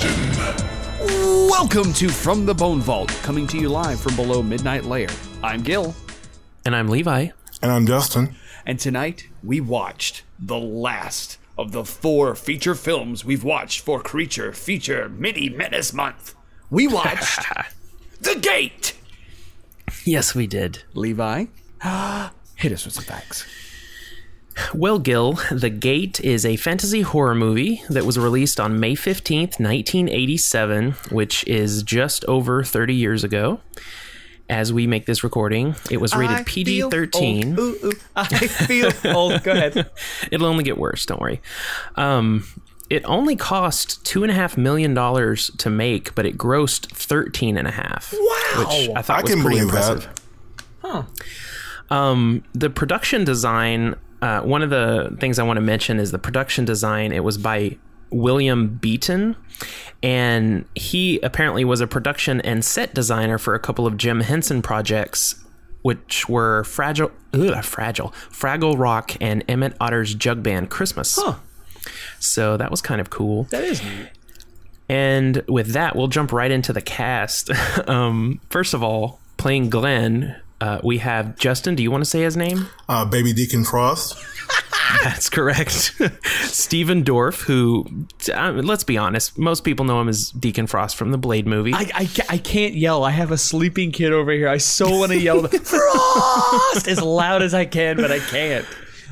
Dustin. Welcome to From the Bone Vault, coming to you live from below Midnight Layer. I'm Gil, And I'm Levi. And I'm Dustin. and tonight we watched the last of the four feature films we've watched for Creature Feature Mini Menace Month. We watched The Gate. Yes, we did. Levi, hit us with some facts. Well, Gil, The Gate is a fantasy horror movie that was released on May 15th, 1987, which is just over 30 years ago. As we make this recording, it was rated I PG feel 13. old. Ooh, ooh, I feel old. Go ahead. It'll only get worse, don't worry. Um, it only cost two and a half million dollars to make, but it grossed thirteen and a half. Wow. which I thought I was can pretty believe impressive. that. Um, the production design. Uh, one of the things I want to mention is the production design. It was by William Beeton, and he apparently was a production and set designer for a couple of Jim Henson projects, which were Fragile, ugh, Fragile, Fraggle Rock, and Emmett Otter's Jug Band Christmas. So that was kind of cool. That is neat. And with that, we'll jump right into the cast. um, first of all, playing Glenn, uh, we have Justin. Do you want to say his name? Uh, Baby Deacon Frost. That's correct. Stephen Dorff, who, uh, let's be honest, most people know him as Deacon Frost from the Blade movie. I, I, I can't yell. I have a sleeping kid over here. I so want to yell Frost as loud as I can, but I can't.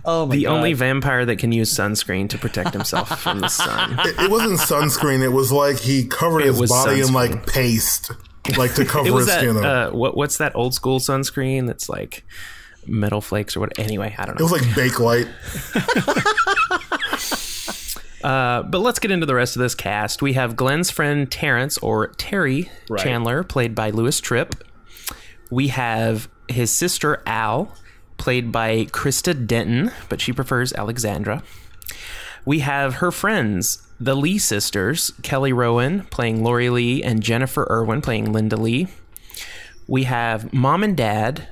Oh my god. the god. only vampire that can use sunscreen to protect himself from the sun. It, it wasn't sunscreen. It was like he covered his was body in like paste, like to cover It was his that, skin. up. uh, what, what's that old school sunscreen that's like metal flakes or what? Anyway, I don't know. it was like Bake Light. Uh, but let's get into the rest of this cast. We have Glenn's friend Terrence, or Terry Right. Chandler, played by Louis Tripp. We have his sister Al, played by Christa Denton, but she prefers Alexandra. We have her friends, the Lee sisters, Kelly Rowan playing Lori Lee and Jennifer Irwin playing Linda Lee. We have mom and dad,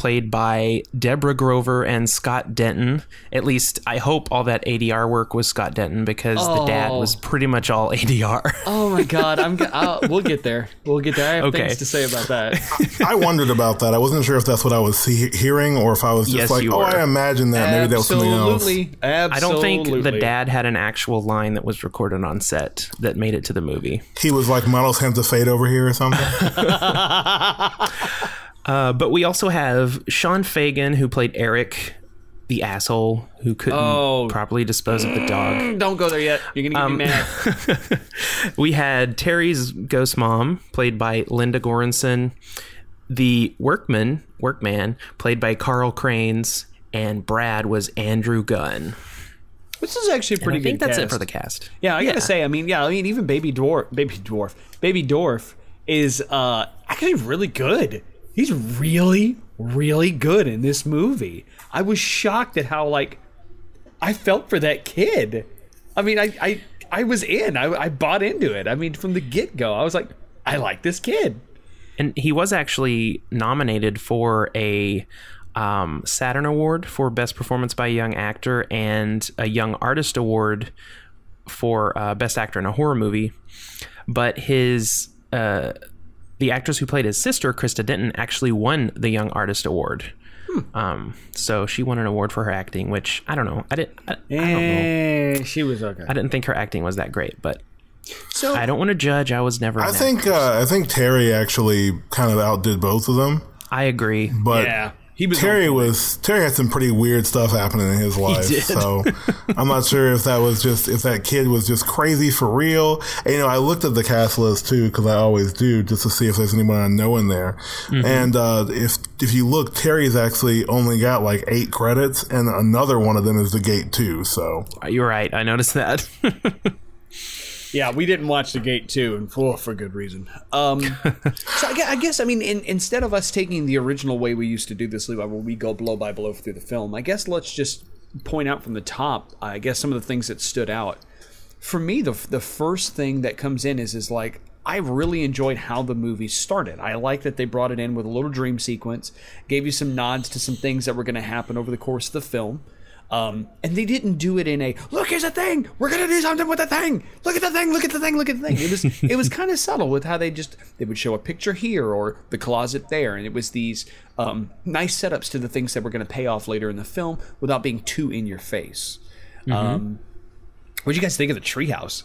played by Deborah Grover and Scott Denton. At least I hope all that ADR work was Scott Denton because the dad Oh. was pretty much all ADR. Oh my god. I'm. g- I'll, we'll get there. We'll get there. I have Okay. things to say about that. I wondered about that. I wasn't sure if that's what I was see- hearing or if I was just Yes, like, oh, were. I imagine that. Maybe that was something else. Absolutely. I don't think the dad had an actual line that was recorded on set that made it to the movie. He was like Manos Hands of Fate over here or something. Uh, but we also have Sean Fagan, who played Eric, the asshole who couldn't Oh. properly dispose of the dog. Don't go there yet. You're gonna get me mad. We had Terry's ghost mom, played by Linda Goranson, the workman, workman, played by Carl Kraines, and Brad was Andrew Gunn. This is actually a And pretty I think good that's it for the cast. Yeah, I gotta say, I mean, yeah, I mean, even Baby Dorff, Baby Dorff, Baby Dorff is uh actually really good. He's really, really good in this movie. I was shocked at how like I felt for that kid. I mean, I I, I was in. I, I bought into it. I mean, from the get go, I was like, I like this kid. And he was actually nominated for a um, Saturn Award for Best Performance by a Young Actor and a Young Artist Award for uh, Best Actor in a Horror Movie. But his uh, the actress who played his sister, Christa Denton, actually won the Young Artist Award. Um, so she won an award for her acting, which I don't know. I didn't. I, I don't know. Eh, she was okay. I didn't think her acting was that great, but So I don't want to judge. I was never. I think uh, I think Terry actually kind of outdid both of them. I agree. But yeah, he was Terry was Terry had some pretty weird stuff happening in his life. So I'm not sure if that was just if that kid was just crazy for real. And, you know, I looked at the cast list too because I always do just to see if there's anyone I know in there. Mm-hmm. And uh, if if you look, Terry's actually only got like eight credits, and another one of them is the Gate Two. So You're right. I noticed that. Yeah, we didn't watch The Gate 2, and for, for good reason. Um, so I guess, I guess, I mean, in, instead of us taking the original way we used to do this, Levi, where we go blow by blow through the film, I guess let's just point out from the top, I guess, some of the things that stood out. For me, the, the first thing that comes in is, is like, I really enjoyed how the movie started. I like that they brought it in with a little dream sequence, gave you some nods to some things that were going to happen over the course of the film. Um, and they didn't do it in a look. Here's a thing. We're gonna do something with the thing. Look at the thing. Look at the thing. Look at the thing. It was it was kind of subtle with how they just they would show a picture here or the closet there, and it was these um, nice setups to the things that were going to pay off later in the film without being too in your face. Um, what do you guys think of the treehouse?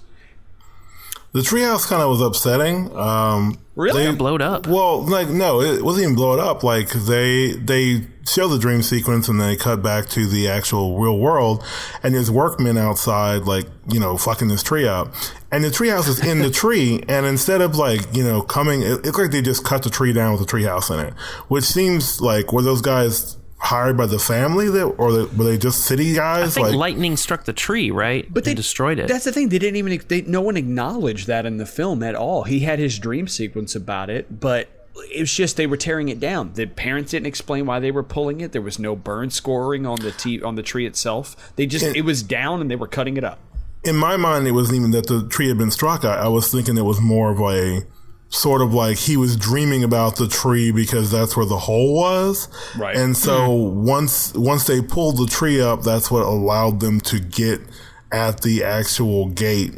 The treehouse kind of was upsetting. Um, Really? they- Blowed up. Well, like no, it wasn't even blow it up. Like they they show the dream sequence and then they cut back to the actual real world, and there's workmen outside, like you know, fucking this tree up, and the treehouse is in the tree, and instead of like you know coming, it, it's like they just cut the tree down with a treehouse in it, which seems like were those guys hired by the family that, or were they just city guys I guys? think like lightning struck the tree, right? But they and destroyed it. That's the thing. They didn't even. They, no one acknowledged that in the film at all. He had his dream sequence about it, but it was just they were tearing it down. The parents didn't explain why they were pulling it. There was no burn scoring on the t- on the tree itself. They just And- it was down and they were cutting it up. in my mind, it wasn't even that the tree had been struck. I, I was thinking it was more of a sort of like he was dreaming about the tree because that's where the hole was. Right. And so hmm. once once they pulled the tree up, that's what allowed them to get at the actual gate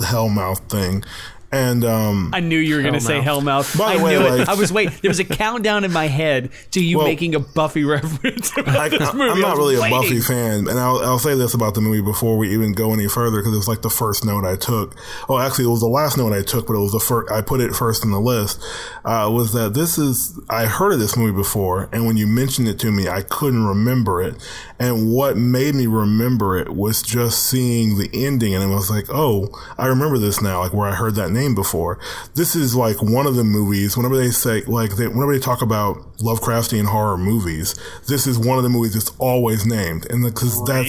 hellmouth thing. And um I knew you were going to say Hellmouth. By the I way, knew it. I was waiting. There was a countdown in my head to you Well- making a Buffy reference. About I, this movie. am not was really a. Buffy fan, and I'll, I'll say this about the movie before we even go any further because it's like the first note I took. Oh, actually, it was the last note I took, but it was the first. I put it first in the list. Uh, was that this is? I heard of this movie before, and when you mentioned it to me, I couldn't remember it. And what made me remember it was just seeing the ending, and it was like, oh, I remember this now, like where I heard that name before. This is like one of the movies. Whenever they say like, they, whenever they talk about Lovecraftian horror movies, this is one of the movies that's always named, and because that's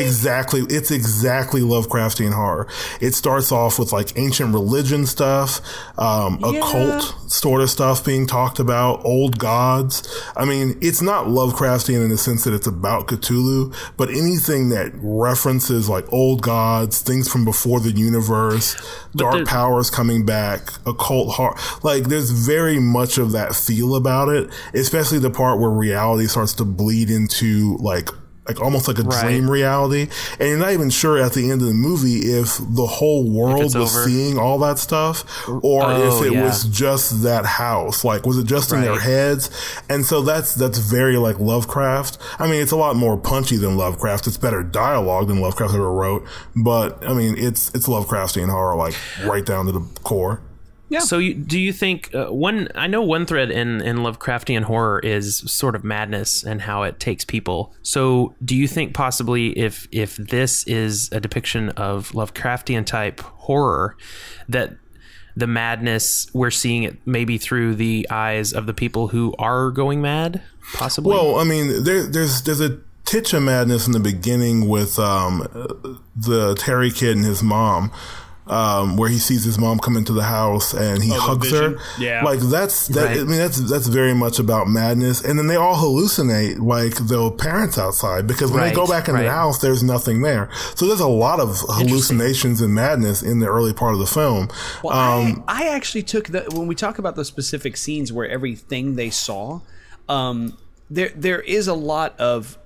exactly it's exactly Lovecraftian horror. It starts off with like ancient religion stuff, um, occult sort of stuff being talked about, old gods. I mean, it's not Lovecraftian in the sense that it's about Cthulhu, but anything that references like old gods, things from before the universe, dark the- coming back, occult horror. Like, there's very much of that feel about it, especially the part where reality starts to bleed into like like almost like a Right. dream reality, and you're not even sure at the end of the movie if the whole world was over. seeing all that stuff, or Oh, if it yeah. was just that house. Like, was it just in their heads? And so that's that's very like Lovecraft. I mean, it's a lot more punchy than Lovecraft. It's better dialogue than Lovecraft ever wrote, but I mean, it's it's Lovecraftian horror, like right down to the core. So, you, do you think uh, one? I know one thread in in Lovecraftian horror is sort of madness and how it takes people. So, do you think possibly if if this is a depiction of Lovecraftian type horror, that the madness we're seeing it maybe through the eyes of the people who are going mad, possibly? Well, I mean, there, there's there's a titch of madness in the beginning with um, uh, the Terry kid and his mom. Um, where he sees his mom come into the house and he hugs her. Yeah. like that's that. Right. I mean, that's that's very much about madness. And then they all hallucinate like the parents outside because when they go back in right. the house, there's nothing there. So there's a lot of hallucinations and madness in the early part of the film. Well, um, I, I actually took the when we talk about the specific scenes where everything they saw, um, there there is a lot of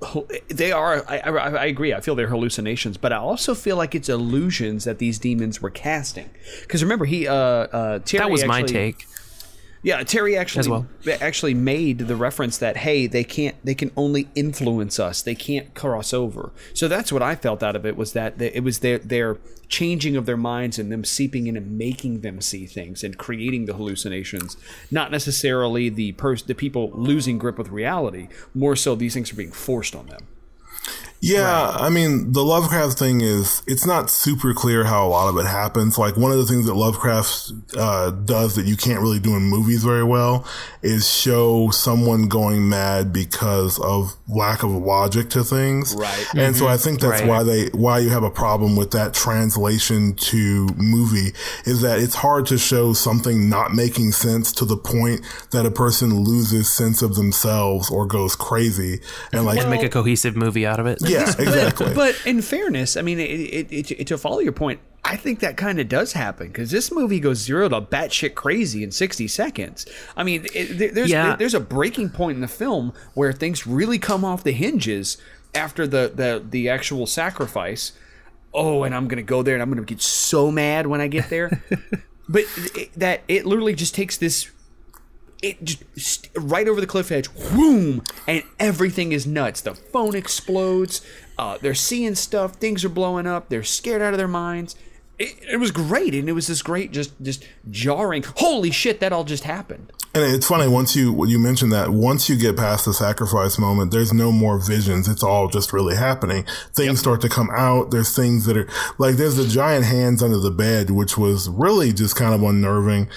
they are. I, I, I agree. I feel they're hallucinations, but I also feel like it's illusions that these demons were casting. Because remember, he uh, uh, Terry that was my take. Yeah, Terry actually well. actually made the reference that hey, they can't they can only influence us. They can't cross over. So that's what I felt out of it was that it was their their changing of their minds and them seeping in and making them see things and creating the hallucinations, not necessarily the pers- the people losing grip with reality. More so, these things are being forced on them. Yeah, I mean, the Lovecraft thing is, it's not super clear how a lot of it happens. Like, one of the things that Lovecraft uh, does that you can't really do in movies very well is show someone going mad because of lack of logic to things. Right. And so I think that's Right. why they, why you have a problem with that translation to movie is that it's hard to show something not making sense to the point that a person loses sense of themselves or goes crazy. And like, Make a cohesive movie out of it. Yeah, exactly. But in fairness, I mean, it, it, it, to follow your point, I think that kind of does happen because this movie goes zero to batshit crazy in sixty seconds. I mean, it, there- there's Yeah. there's a breaking point in the film where things really come off the hinges after the the the actual sacrifice. Oh, and I'm gonna go there, and I'm gonna get so mad when I get there. but that it literally just takes this it just right over the cliff edge, whoom, and everything is nuts. The phone explodes. Uh, they're seeing stuff. Things are blowing up. They're scared out of their minds. It, it was great, and it was this great, just just jarring. Holy shit! That all just happened. And it's funny once you you mentioned that once you get past the sacrifice moment, there's no more visions. It's all just really happening. Things yep. start to come out. There's things that are like there's the giant hands under the bed, which was really just kind of unnerving.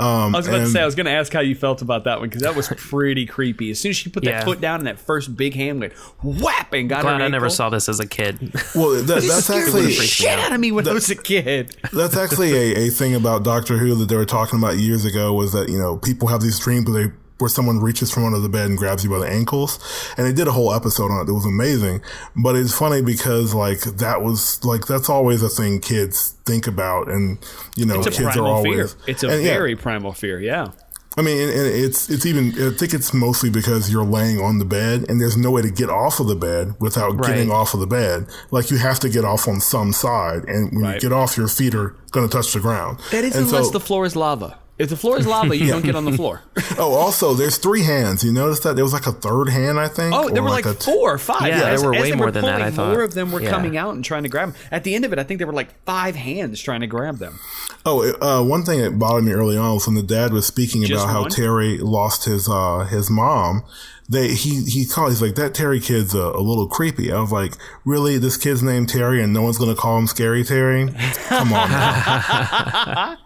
Um, I was about and, to say, I was going to ask how you felt about that one because that was pretty creepy. As soon as she put that foot down and that first big hand went whap and got Glad her. I never saw this as a kid. Well, that, that's actually shit out of me when that, I was a kid. That's actually a, a thing about Doctor Who that they were talking about years ago was that you know people have these dreams where they where someone reaches from under the bed and grabs you by the ankles. And they did a whole episode on it. It was amazing. But it's funny because like that was like, that's always a thing kids think about. And, you know, kids are always. Fear. It's a and, very yeah. primal fear. Yeah. I mean, and it's it's even. I think it's mostly because you're laying on the bed, and there's no way to get off of the bed without right. getting off of the bed. Like you have to get off on some side, and when right. you get off, your feet are going to touch the ground. That is and unless so, the floor is lava. If the floor is lava, you don't get on the floor. oh, also, there's three hands. You notice that there was like a third hand, I think. Oh, there were like, like four or five. Yeah, yeah there were way more than that. I thought more of them were yeah. coming out and trying to grab them. At the end of it, I think there were like five hands trying to grab them. Oh, uh, one thing that bothered me early on was when the dad was speaking Just about one? how Terry lost his uh, his mom they he he called he's like that Terry kid's a, a, little creepy. I was like, really, this kid's named Terry, and no one's gonna call him Scary Terry? Come on.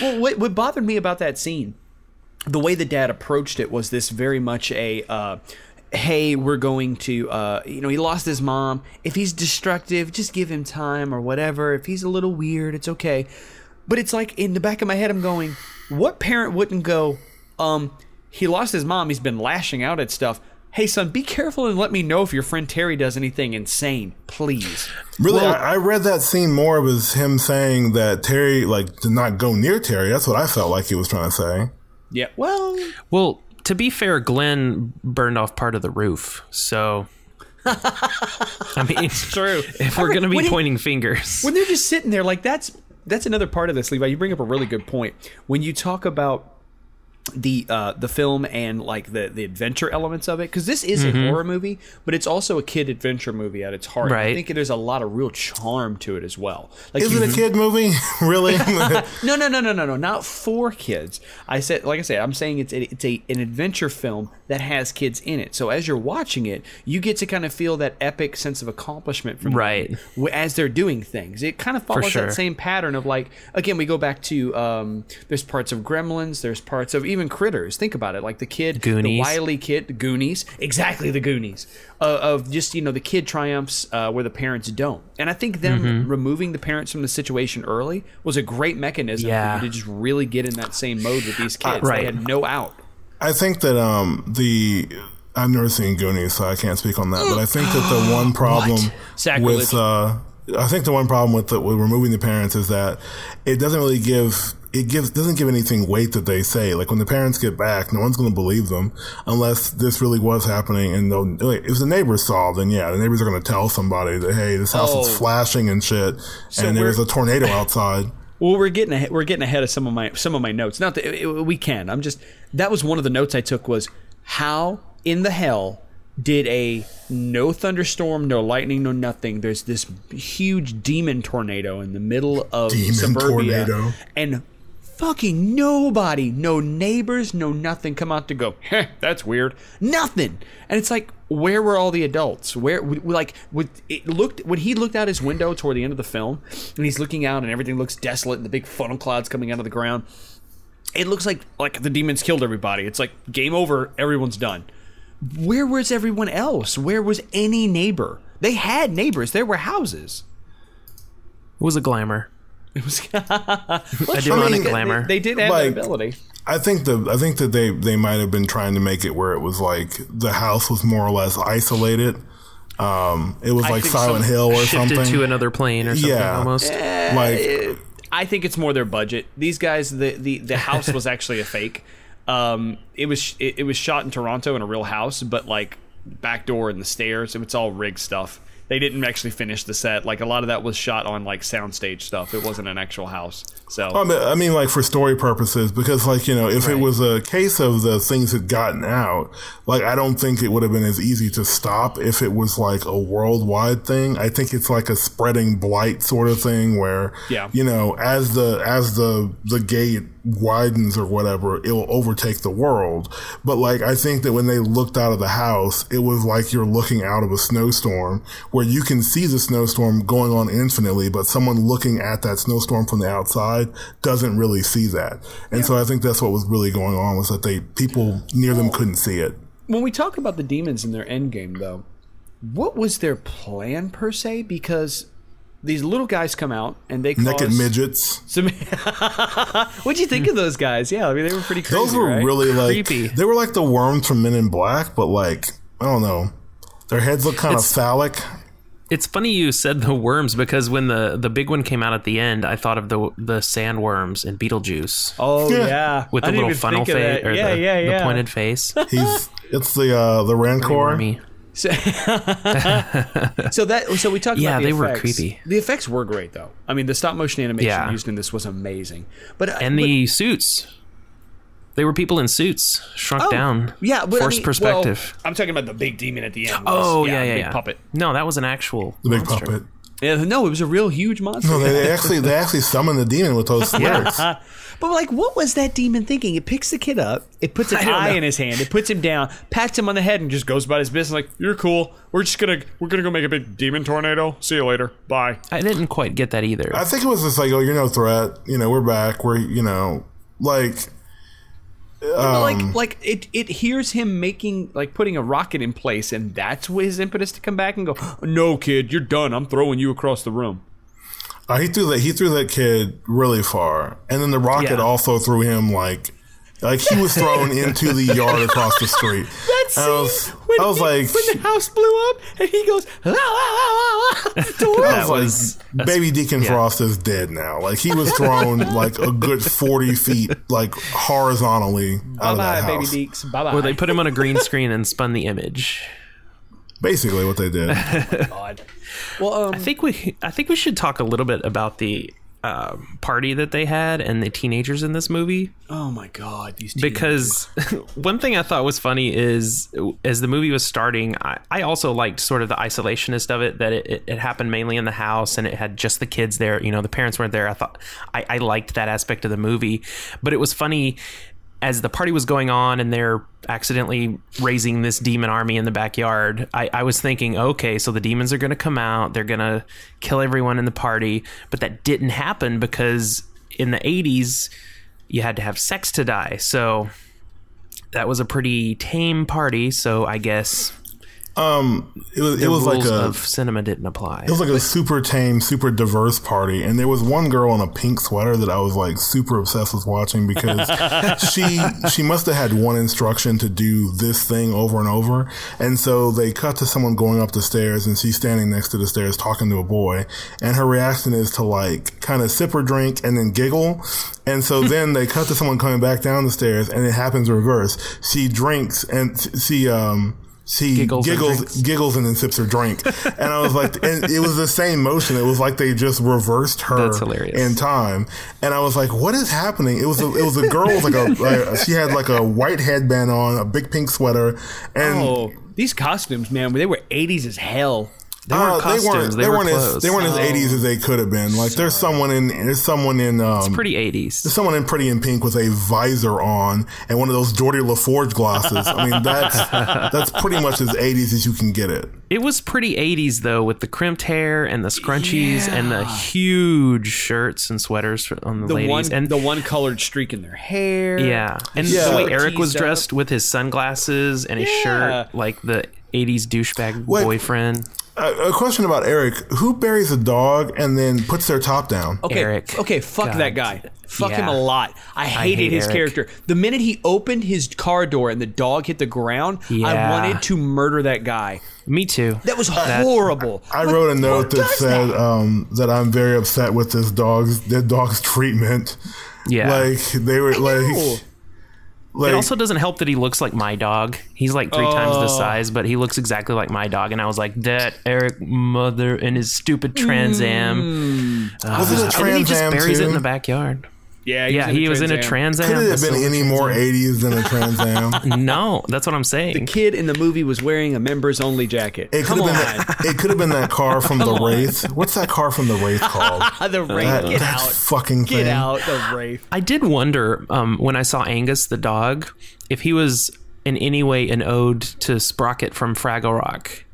Well, what, what bothered me about that scene, the way the dad approached it was this very much a. Uh, hey, we're going to, uh, you know, he lost his mom. If he's destructive, just give him time or whatever. If he's a little weird, it's okay. But it's like in the back of my head, I'm going, what parent wouldn't go, um, he lost his mom. He's been lashing out at stuff hey son be careful and let me know if your friend terry does anything insane please. Really? Well, I, I, read that scene more as him saying that terry like did not go near terry. That's what i felt like he was trying to say. Yeah well well to be fair glenn burned off part of the roof so i mean it's true. if we're gonna be pointing fingers. when they're just sitting there like that's that's another part of this levi. You bring up a really good point. When you talk about the uh, the film and like the the adventure elements of it because this is mm-hmm. a horror movie, but it's also a kid adventure movie at its heart. Right. I think there's a lot of real charm to it as well. Like, is it a kid movie? really? no, no, no, no, no, no, not for kids. I said, like I said, I'm saying it's a, it's a an adventure film that has kids in it. So as you're watching it, you get to kind of feel that epic sense of accomplishment from right them as they're doing things. It kind of follows sure. that same pattern of like again, we go back to um, there's parts of Gremlins, there's parts of even critters. Think about it, like the kid, Goonies. the wily kid, the Goonies, exactly the Goonies uh, of just you know the kid triumphs uh, where the parents don't. And I think them mm-hmm. removing the parents from the situation early was a great mechanism yeah. for you to just really get in that same mode with these kids. Uh, right. They had no out. I think that um, the I've never seen Goonies, so I can't speak on that. But I think that the one problem with uh, I think the one problem with, the, with removing the parents is that it doesn't really give it gives doesn't give anything weight that they say. Like when the parents get back, no one's going to believe them unless this really was happening. And if the neighbors saw, then yeah, the neighbors are going to tell somebody that hey, this house oh. is flashing and shit, so and there's a tornado outside. Well, we're getting ahead, we're getting ahead of some of my some of my notes. Not that it, it, we can. I'm just that was one of the notes I took was how in the hell did a no thunderstorm, no lightning, no nothing. There's this huge demon tornado in the middle of demon suburbia, tornado. and fucking nobody, no neighbors, no nothing come out to go, Heh, that's weird. Nothing. And it's like, where were all the adults? Where, like, with it looked when he looked out his window toward the end of the film, and he's looking out, and everything looks desolate, and the big funnel clouds coming out of the ground. It looks like like the demons killed everybody. It's like game over, everyone's done. Where was everyone else? Where was any neighbor? They had neighbors. There were houses. It was a glamour. It was a demonic glamour. They, they, did have like, that ability. I think the I think that they they might have been trying to make it where it was like the house was more or less isolated. Um, it was I like Silent. Hill or Shifted something to another plane or something yeah. almost. Uh, like I think it's more their budget. These guys, the the, the house was actually a fake. Um, it was it, it was shot in Toronto in a real house, but like back door and the stairs. It's all rigged stuff. They didn't actually finish the set. Like a lot of that was shot on like soundstage stuff. It wasn't an actual house. So I mean, I mean, like for story purposes, because like you know, if it was a case of the things had gotten out, like I don't think it would have been as easy to stop if it was like a worldwide thing. I think it's like a spreading blight sort of thing where, Yeah. you know, as the as the the gate widens or whatever, it will overtake the world. But like, I think that when they looked out of the house, it was like you're looking out of a snowstorm where you can see the snowstorm going on infinitely, but someone looking at that snowstorm from the outside doesn't really see that. And so I think that's what was really going on was that they, people near them couldn't see it. when we talk about the demons in their end game, though, what was their plan per se? Because these little guys come out and they Naked midgets. some. What'd you think of those guys? Yeah, I mean they were pretty crazy. Those were right? really like, Creepy. they were like the worms from Men in Black, but like, I don't know. Their heads look kind of phallic. It's funny you said the worms because when the the big one came out at the end, I thought of the the sandworms in Beetlejuice Oh Yeah. yeah, with the little funnel face that. or yeah, the, yeah, yeah. the pointed face. He's, it's the, uh, the Rancor. Wormy. So, so that so we talked Yeah, about the they were effects. creepy. The effects were great though. I mean, the stop motion animation Yeah. used in this was amazing. But uh, and but- the suits. They were people in suits, shrunk oh, down. yeah, but I forced mean, perspective. well, I'm talking about the big demon at the end. was- oh yeah, yeah, big yeah. puppet. No, that was an actual The big monster. puppet. Yeah, no, it was a real huge monster. No, they, they actually they actually summoned the demon with those slurs. But like, what was that demon thinking? It picks the kid up, it puts an I eye know. in his hand, it puts him down, pats him on the head, and just goes about his business. Like, you're cool. We're just gonna we're gonna go make a big demon tornado. See you later. Bye. I didn't quite get that either. I think it was just like, oh, you're no threat. You know, we're back. We're you know, like But Um, like like it it hears him making like putting a rocket in place, and that's his impetus to come back and go. No, kid, you're done. I'm throwing you across the room. uh, he threw that he threw that kid really far, and then the rocket Yeah. also threw him like. Like he was thrown into the yard across the street. That And I was, when, I was he- like, when the house blew up, and he goes, la, la, la, la, la, the door. I was like, baby Deacon Frost is dead now. Like he was thrown like a good forty feet, like horizontally out of Bye that bye, baby house. Deeks. Bye bye. Where they put him on a green screen and spun the image. Basically, what they did. God. Well, um, I think we I think we should talk a little bit about the uh, party that they had and the teenagers in this movie oh my God, these because one thing I thought was funny is as the movie was starting, I, I also liked sort of the isolationist of it that it, it, it happened mainly in the house and it had just the kids there. You know, the parents weren't there. I thought I, I liked that aspect of the movie, but it was funny as the party was going on and they're accidentally raising this demon army in the backyard, I, I was thinking, okay, so the demons are going to come out, they're going to kill everyone in the party. But that didn't happen because in the 80s, you had to have sex to die. So that was a pretty tame party. So I guess Um, it was it the was like a of cinema didn't apply. It was like a super tame, super diverse party, and there was one girl in a pink sweater that I was like super obsessed with watching because she she must have had one instruction to do this thing over and over, and so they cut to someone going up the stairs, and she's standing next to the stairs talking to a boy, and her reaction is to like kind of sip her drink and then giggle, and so then they cut to someone coming back down the stairs, and it happens reverse. She drinks and she um. She Giggles giggles, and giggles, and then sips her drink. And I was like, and it was the same motion. It was like they just reversed her in time. And I was like, what is happening? It was a, it was a girl with like a, like, she had like a white headband on, a big pink sweater. And Oh, these costumes, man, they were 80s as hell. They weren't uh, costumes. They, they were weren't as, they weren't as 80s as they could have been. Like there's someone in, there's someone in, um, pretty 80s. There's someone in Pretty in Pink with a visor on and one of those Geordi La Forge glasses. I mean, that's, that's pretty much as 80s as you can get it. It was pretty 80s though, with the crimped hair and the scrunchies and the huge shirts and sweaters on the, The ladies. one, and the one colored streak in their hair. yeah, and Yeah. the way Eric was teased up. dressed with his sunglasses and his Yeah. shirt, like the 80s douchebag Wait. boyfriend. A, a question about Eric: Who buries a dog and then puts their top down? Okay, Eric. okay, fuck God. that guy. Fuck him a lot. I hated hate his Eric. character. The minute he opened his car door and the dog hit the ground, I wanted to murder that guy. Me too. That was horrible. I Like, wrote a note that said that? um, that I'm very upset with this dog's the dog's treatment. Yeah. Like they were know. like Like, it also doesn't help that he looks like my dog. He's like three times the oh. size, but he looks exactly like my dog. And I was like, that Eric mother and his stupid Trans Am. Mm. Uh, was it a and then he just Am buries it in the backyard. Yeah, Yeah, he was in a Trans Am. Could it have been any more 80s than a Trans Am? No, that's what I'm saying. The kid in the movie was wearing a members only jacket. It could Come have on, been that. It could have been that car from the Wraith. What's that car from the Wraith called? the wraith. That, get that out. fucking Get thing. out the wraith. I did wonder um, when I saw Angus the dog if he was in any way an ode to Sprocket from Fraggle Rock.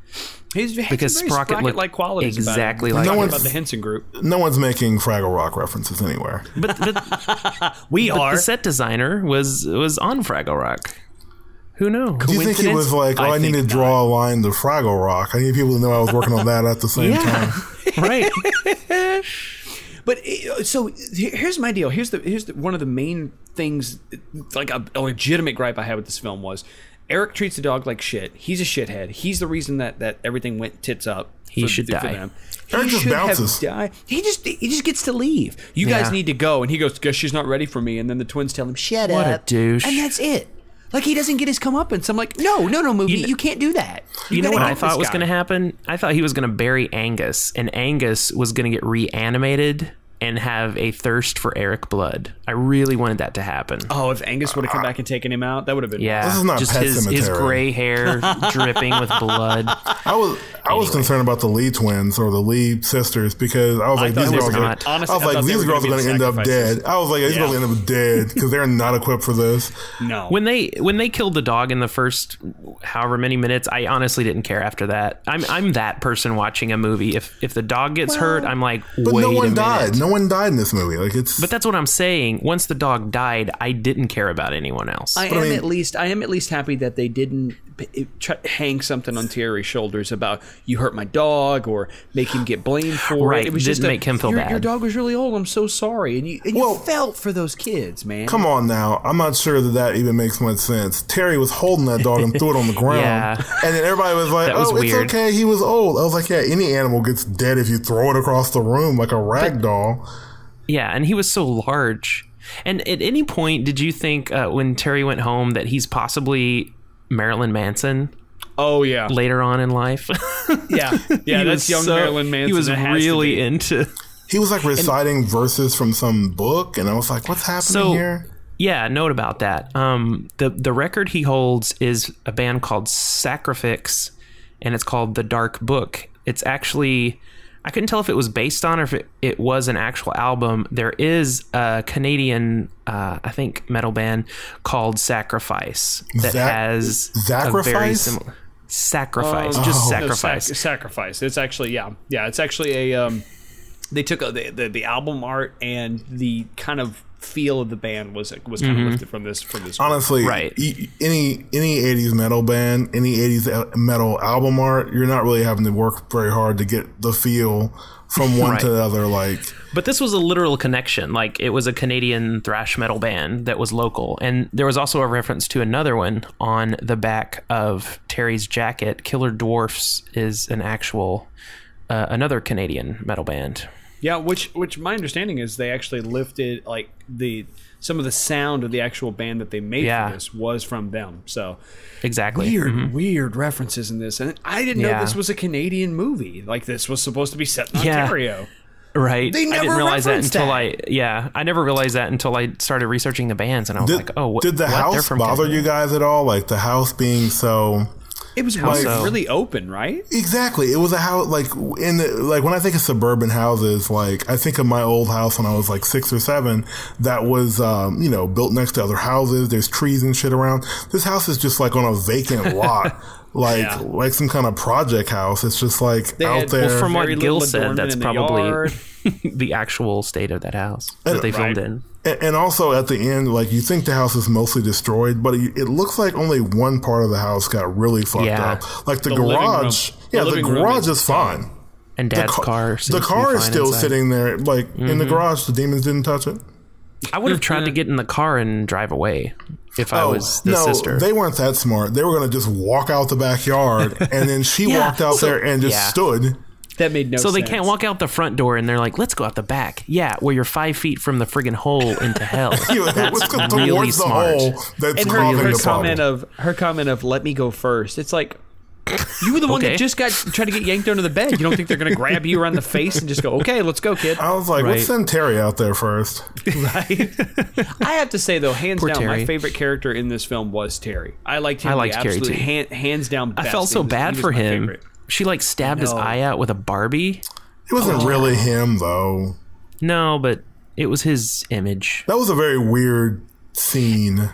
He's had Because some very Sprocket looked like qualities exactly about him. like Talking him. about the Henson Group. No one's making Fraggle Rock references anywhere. But, but We But are. the set designer was was on Fraggle Rock. Who knows? Do you think he was like, oh, I, I need to think draw a line to Fraggle Rock? I need people to know I was working on that at the same time. right. But uh, so here's my deal. Here's the here's the, one of the main things, like a, a legitimate gripe I had with this film was Eric treats the dog like shit. He's a shithead. He's the reason that that everything went tits up. He for, should for die. them. Eric he just should bounces. have died. He just he just gets to leave. You Yeah. guys need to go, and he goes, "Guess she's not ready for me." And then the twins tell him, "Shut What a up," douche. and that's it. Like he doesn't get his comeuppance. I'm like, no, no, no, movie, you, You can't do that. You know what I thought was going to happen? I thought he was going to bury Angus, and Angus was going to get reanimated and have a thirst for Eric blood. I really wanted that to happen. Oh, if Angus would have come back and taken him out, that would have been Yeah, This is not just Pet his, his gray hair dripping with blood. I was I was concerned about the Lee twins or the Lee sisters because I was like thought these girls were are. not. Honestly, I was I like these girls are gonna going be to the end up dead. I was like these Yeah. girls are going to end up dead because they're not equipped for this. no. When they when they killed the dog in the first however many minutes, I honestly didn't care after that. I'm I'm that person watching a movie. If if the dog gets hurt, I'm like, But wait no one minute. died. No one died in this movie. Like it's. But that's what I'm saying. Once the dog died, I didn't care about anyone else. I But I am mean- at least I am at least happy that they didn't p- try, hang something on Terry's shoulders about you hurt my dog or make him get blamed for Right, it. It was didn't just a, make him feel your, bad. Your dog was really old. I'm so sorry, and you and Well- you felt for those kids, man. Come on now. I'm not sure that that even makes much sense. Terry was holding that dog and threw it on the ground. Yeah. And then everybody was like, was oh, it's okay. He was old. I was like, yeah, any animal gets dead if you throw it across the room like a rag doll. Yeah, and he was so large. And at any point, did you think uh, when Terry went home that he's possibly Marilyn Manson Oh yeah, later on in life? yeah, yeah. That's young so- Marilyn Manson. He was That has to really into. He was like reciting verses from some book. And I was like, what's happening So here? yeah, note about that. Um, the the record he holds is a band called Sacrifyx, and it's called The Dark Book. It's actually. I couldn't tell if it was based on or if it, it was an actual album. There is a Canadian, uh, I think, metal band called Sacrifice that Zac- has a very Sacrifice? similar sacrifice, Um, just no, sacrifice. sac- sacrifice. It's actually yeah, yeah. It's actually a. Um, they took a, the, the the album art and the kind of feel of the band was was kind Mm-hmm. of lifted from this from this. Honestly, Right. e- any any '80s metal band, any '80s metal album art, you're not really having to work very hard to get the feel from one Right. to the other. Like, But this was a literal connection. Like it was a Canadian thrash metal band that was local. And there was also a reference to another one on the back of Terry's jacket. Killer Dwarfs is an actual uh, another Canadian metal band. Yeah, which which my understanding is they actually lifted like the some of the sound of the actual band that they made Yeah. for this was from them. So Exactly. weird, mm-hmm. weird references in this, and I didn't know this was a Canadian movie. Like this was supposed to be set in Yeah. Ontario. Right. They I never didn't realize that until that. I yeah, I never realized that until I started researching the bands and I was did, like, "Oh, what, did the what? House from bother Canada. you guys at all? Like the house being so It was How weird, so? really open, right? Exactly. It was a house like in the like when I think of suburban houses, like I think of my old house when I was like six or seven. That was um, you know built next to other houses. There's trees and shit around. This house is just like on a vacant lot, like Yeah. like some kind of project house. It's just like They out had- there. Well, from what Very Gil said, that's in the probably the actual state of that house that they filmed Right. in. And, and also at the end, like you think the house is mostly destroyed, but it, it looks like only one part of the house got really fucked Yeah. up. Like the, The living room. garage, The yeah, the, living garage is is fine. And Dad's ca- car. seems the to be car is still inside. sitting there, like in Mm-hmm. the garage. The demons didn't touch it. I would have tried to get in the car and drive away if I oh, was the Oh, no, sister. they weren't that smart. They were going to just walk out the backyard, and then she Yeah. walked out So- there and just yeah. stood. That made no sense. So they sense. can't walk out the front door and they're like, let's go out the back. Yeah, where you're five feet from the friggin' hole into hell. Yeah, That's let's really towards the smart. hole that's And her, her the comment problem. of her comment of "Let me go first. It's like you were the one Okay. that just got tried to get yanked under the bed. You don't think they're going to grab you around the face and just go, "Okay, let's go, kid." I was like, Right. let's send Terry out there first. right? I have to say though, hands Poor down, my favorite character in this film was Terry. I liked him. I the liked Terry, absolute too. hand- hands down. I best. felt so was- bad for him. favorite. She like stabbed his eye out with a Barbie. It wasn't Oh. really him though. No, but it was his image. That was a very weird scene.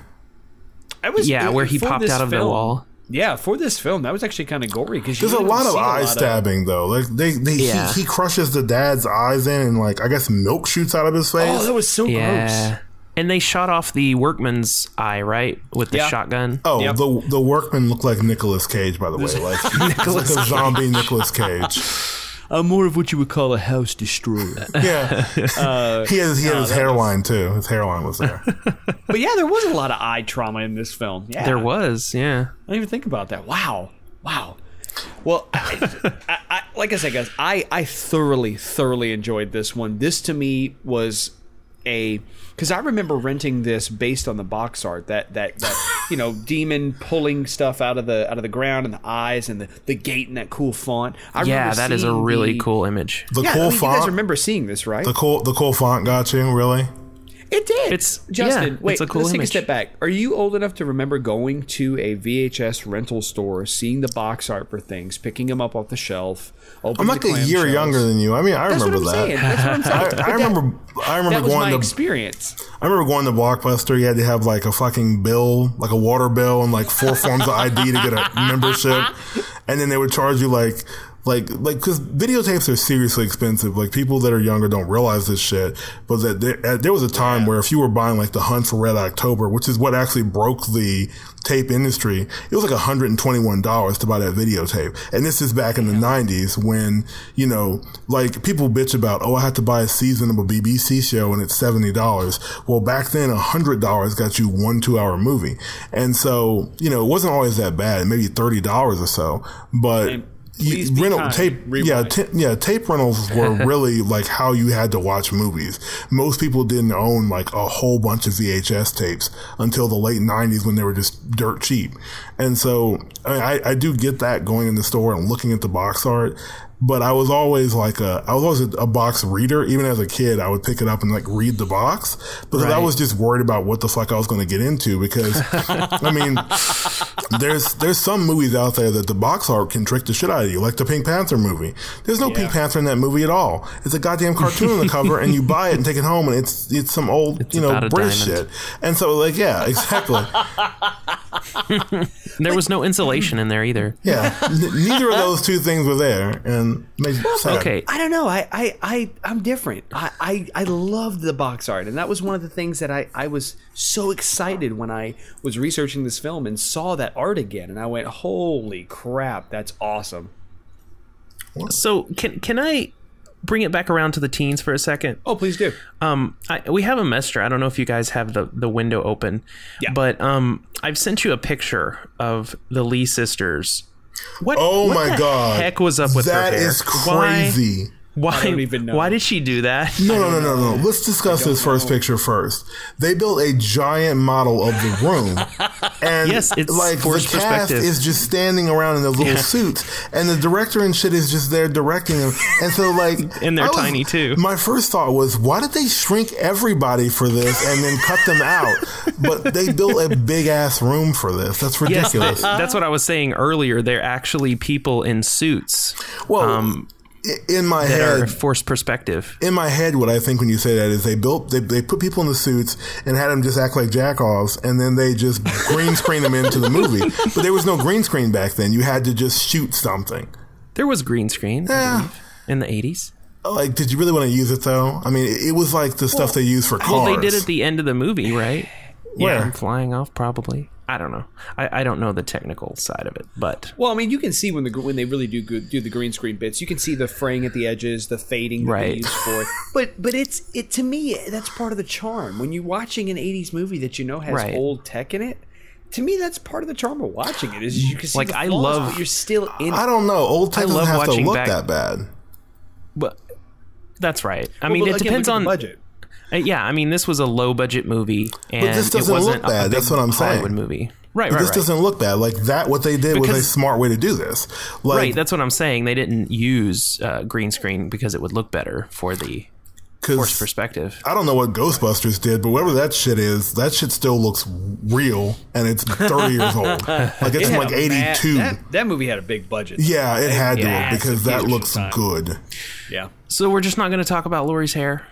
I was Yeah, where he popped out of the wall. Yeah, for this film, that was actually kind of gory because There's a lot of eye stabbing though. Like they, they Yeah. he, he crushes the dad's eyes in, and like I guess milk shoots out of his face. Oh, that was so Yeah. gross. And they shot off the workman's eye, right? With the Yeah. shotgun. Oh, Yep. the the workman looked like Nicolas Cage, by the way. Like he's like a zombie Nicolas Cage. I'm more of what you would call a house destroyer. Yeah, Uh, he has he had his hairline too. His hairline was there. but yeah, there was a lot of eye trauma in this film. Yeah, There was, yeah. I didn't even think about that. Wow, wow. Well, I, I, I, like I said, guys, I I thoroughly thoroughly enjoyed this one. This to me was a because I remember renting this based on the box art that that that you know demon pulling stuff out of the out of the ground and the eyes and the, the gate and that cool font. I Yeah, that is a really the- cool image. The Yeah, I cool mean, you guys font. remember seeing this, right? the cool the cool font got you really. It did. It's- Justin. yeah, wait, it's a cool let's take a step back. Are you old enough to remember going to a VHS rental store, seeing the box art for things, picking them up off the shelf? I'm like a year clamshells? younger than you. I mean, I That's what remember I'm that. saying. That's what I'm saying. I, But I that- remember. I remember That was going my to. experience. I remember going to Blockbuster. You had to have like a fucking bill, like a water bill, and like four forms of ID to get a membership, and then they would charge you like. Like, like, because videotapes are seriously expensive. Like, people that are younger don't realize this shit. But that there, uh, there was a time where if you were buying like the Hunt for Red October, which is what actually broke the tape industry, it was like $121 to buy that videotape. And this is back in the 90s when, you know, like people bitch about, oh, I had to buy a season of a BBC show and it's $70. Well, back then, $100 got you one two hour movie. And so, you know, it wasn't always that bad, maybe $30 or so. But And please be rental kind. tape, yeah, Rewind. ta- yeah, tape rentals were really like how you had to watch movies. Most people didn't own like a whole bunch of VHS tapes until the late '90s when they were just dirt cheap. And so I, mean, I, I do get that going in the store and looking at the box art. But I was always like a, I was always a, a box reader. Even as a kid, I would pick it up and like read the box because I was just worried about what the fuck I was going to get into. Because I mean, there's there's some movies out there that the box art can trick the shit out of you, like the Pink Panther movie. There's no Pink Panther in that movie at all. It's a goddamn cartoon on the cover, and you buy it and take it home, and it's it's some old you know British diamond. shit. And so like yeah, exactly. There was no insulation in there either. Yeah, N- neither of those two things were there, and made. Okay, I don't know. I, I, I, I'm different. I, I, I loved the box art. And that was one of the things that I, I was so excited when I was researching this film and saw that art again. And I went, holy crap, that's awesome. so can can I bring it back around to the teens for a second? Oh, please do. Um, I, we have a messenger. I don't know if you guys have the the window open. Yeah. But um, I've sent you a picture of the Lee sisters. What? Oh what my the god, Heck was up with That her hair? is crazy. Why? I don't even know. Why did she do that? No, no, no, no, no. Let's discuss this first picture first. They built a giant model of the room, and Yes, it's like the cast is just standing around in their little suits, and the director and shit is just there directing them. And so, like, And they're was- tiny, too. My first thought was, why did they shrink everybody for this and then cut them out? But they built a big ass room for this. That's ridiculous. they- that's what I was saying earlier. They're actually people in suits well, um, i- in my head, forced perspective. in my head, what I think when you say that is they built, they, they put people in the suits and had them just act like jackoffs, and then they just green screen them into the movie. But there was no green screen back then. You had to just shoot something. There was green screen Yeah. believe, in the eighties. Like, did you really want to use it though? I mean, it, was like the stuff they use for cars. Well, they did at the end of the movie, right? Where? Them flying off, probably. I don't know. I, I don't know the technical side of it, but Well, I mean, you can see when the when they really do go- do the green screen bits, you can see the fraying at the edges, the fading that they Right. use for it. But but it's it to me that's part of the charm. When you're watching an '80s movie that you know has Right. old tech in it, to me that's part of the charm of watching it. Is you can see Like, the I flaws, love- but you're still in. I don't know. Old tech I doesn't love have to watching look back- that bad. But That's right. I Well, mean, but it again, depends on budget. Uh, yeah, I mean, this was a low budget movie, and this it doesn't wasn't look bad. a That's what I'm saying. Hollywood movie. Right, right, this right. doesn't look bad. Like that, what they did was a smart way to do this. Like, right, that's what I'm saying. They didn't use uh, green screen because it would look better for the horse perspective. I don't know what Ghostbusters did, but whatever that shit is, that shit still looks real, and it's 30 years old. Like it's It from like a mad- 82. that, that movie had a big budget. yeah, it had to yeah, have because that looks time. good. Yeah. So we're just not going to talk about Lori's hair.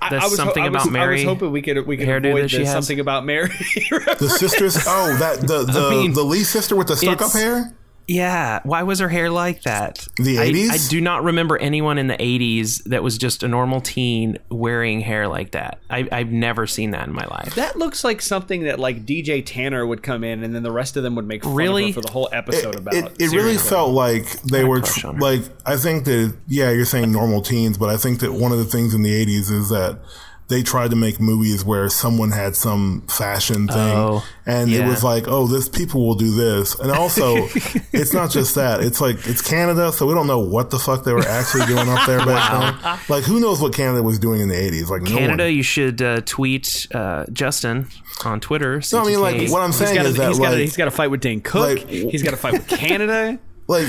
I- There's I was, ho- something I was, about Mary I was hoping we could we could hairdo avoid that she the has? something about Mary. The sisters. Oh, that the the, mean, the Lee sister with the stuck up hair. Yeah, why was her hair like that? The I- 80s? I, do not remember anyone in the 80s that was just a normal teen wearing hair like that. I, I've never seen that in my life. that looks like something that like DJ Tanner would come in, and then the rest of them would make fun Really? of her for the whole episode about. It, it really felt like they were tr- like I think that yeah you're saying normal teens but I think that one of the things in the 80s is that they tried to make movies where someone had some fashion thing Oh, and it was like oh this people will do this and also it's not just that it's like it's Canada so we don't know what the fuck they were actually doing up there back then like who knows what Canada was doing in the 80s like Canada, one. you should uh, tweet uh, Justin on Twitter. No, I mean, like, what I'm He's saying got is that he's got like, he's got to fight with Dane Cook. like- he's got to fight with Canada. Like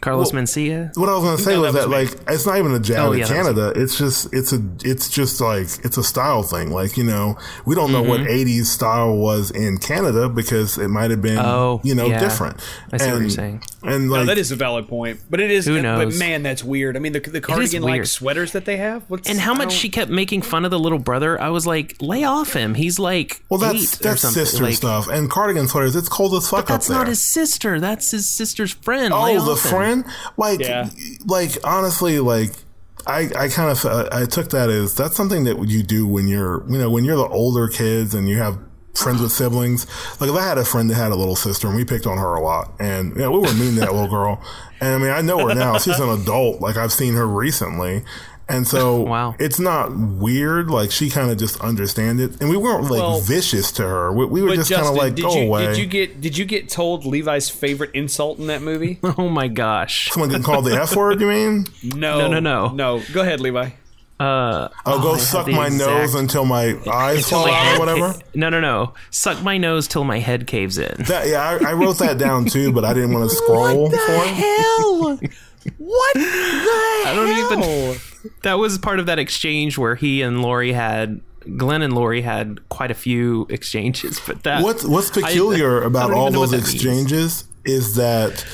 Carlos well, Mencia. What I was going to say No, was that that, like, it's not even a jab Oh, at yeah, Canada. It's just, it's a, it's just like, it's a style thing. Like, you know, we don't know what Mm-hmm. 80s style was in Canada because it might have been, Oh, you know, yeah. different. I see what you're saying. And No, like, that is a valid point, but it is. Who knows? But man, that's weird. I mean, the the cardigan like sweaters that they have. What's, And how much she kept making fun of the little brother. I was like, lay off him. He's like well, that's, eight that's something. sister Like, stuff. And cardigan sweaters, it's cold as fuck But That's up there. not his sister. That's his sister's friend. Oh, the friend? Like, Yeah. like honestly, like I, I kind of I took that as that's something that you do when you're you know when you're the older kids and you have friends with siblings. Like if I had a friend that had a little sister and we picked on her a lot, and you know, we were mean to that little girl. And I mean, I know her now; she's an adult. Like I've seen her recently. And so Wow. it's not weird. Like she kind of just understand it, and we weren't like Well, vicious to her. We, we were just kind of like, did "Go you away." did you get did you get told Levi's favorite insult in that movie? Oh my gosh. Someone getting called the F word? You mean? No, No, no, no. no. Go ahead, Levi. Uh, I'll go have suck the my nose until my eyes till fall my out head or whatever. ca- no, no, no. Suck my nose till my head caves in. That, yeah, I, I wrote that down too, but I didn't want to scroll for it. Hell, what the I don't even. That was part of that exchange where he and Lori had. Glenn and Lori had quite a few exchanges, but that What's What's peculiar I about don't all even know what those that means. exchanges is that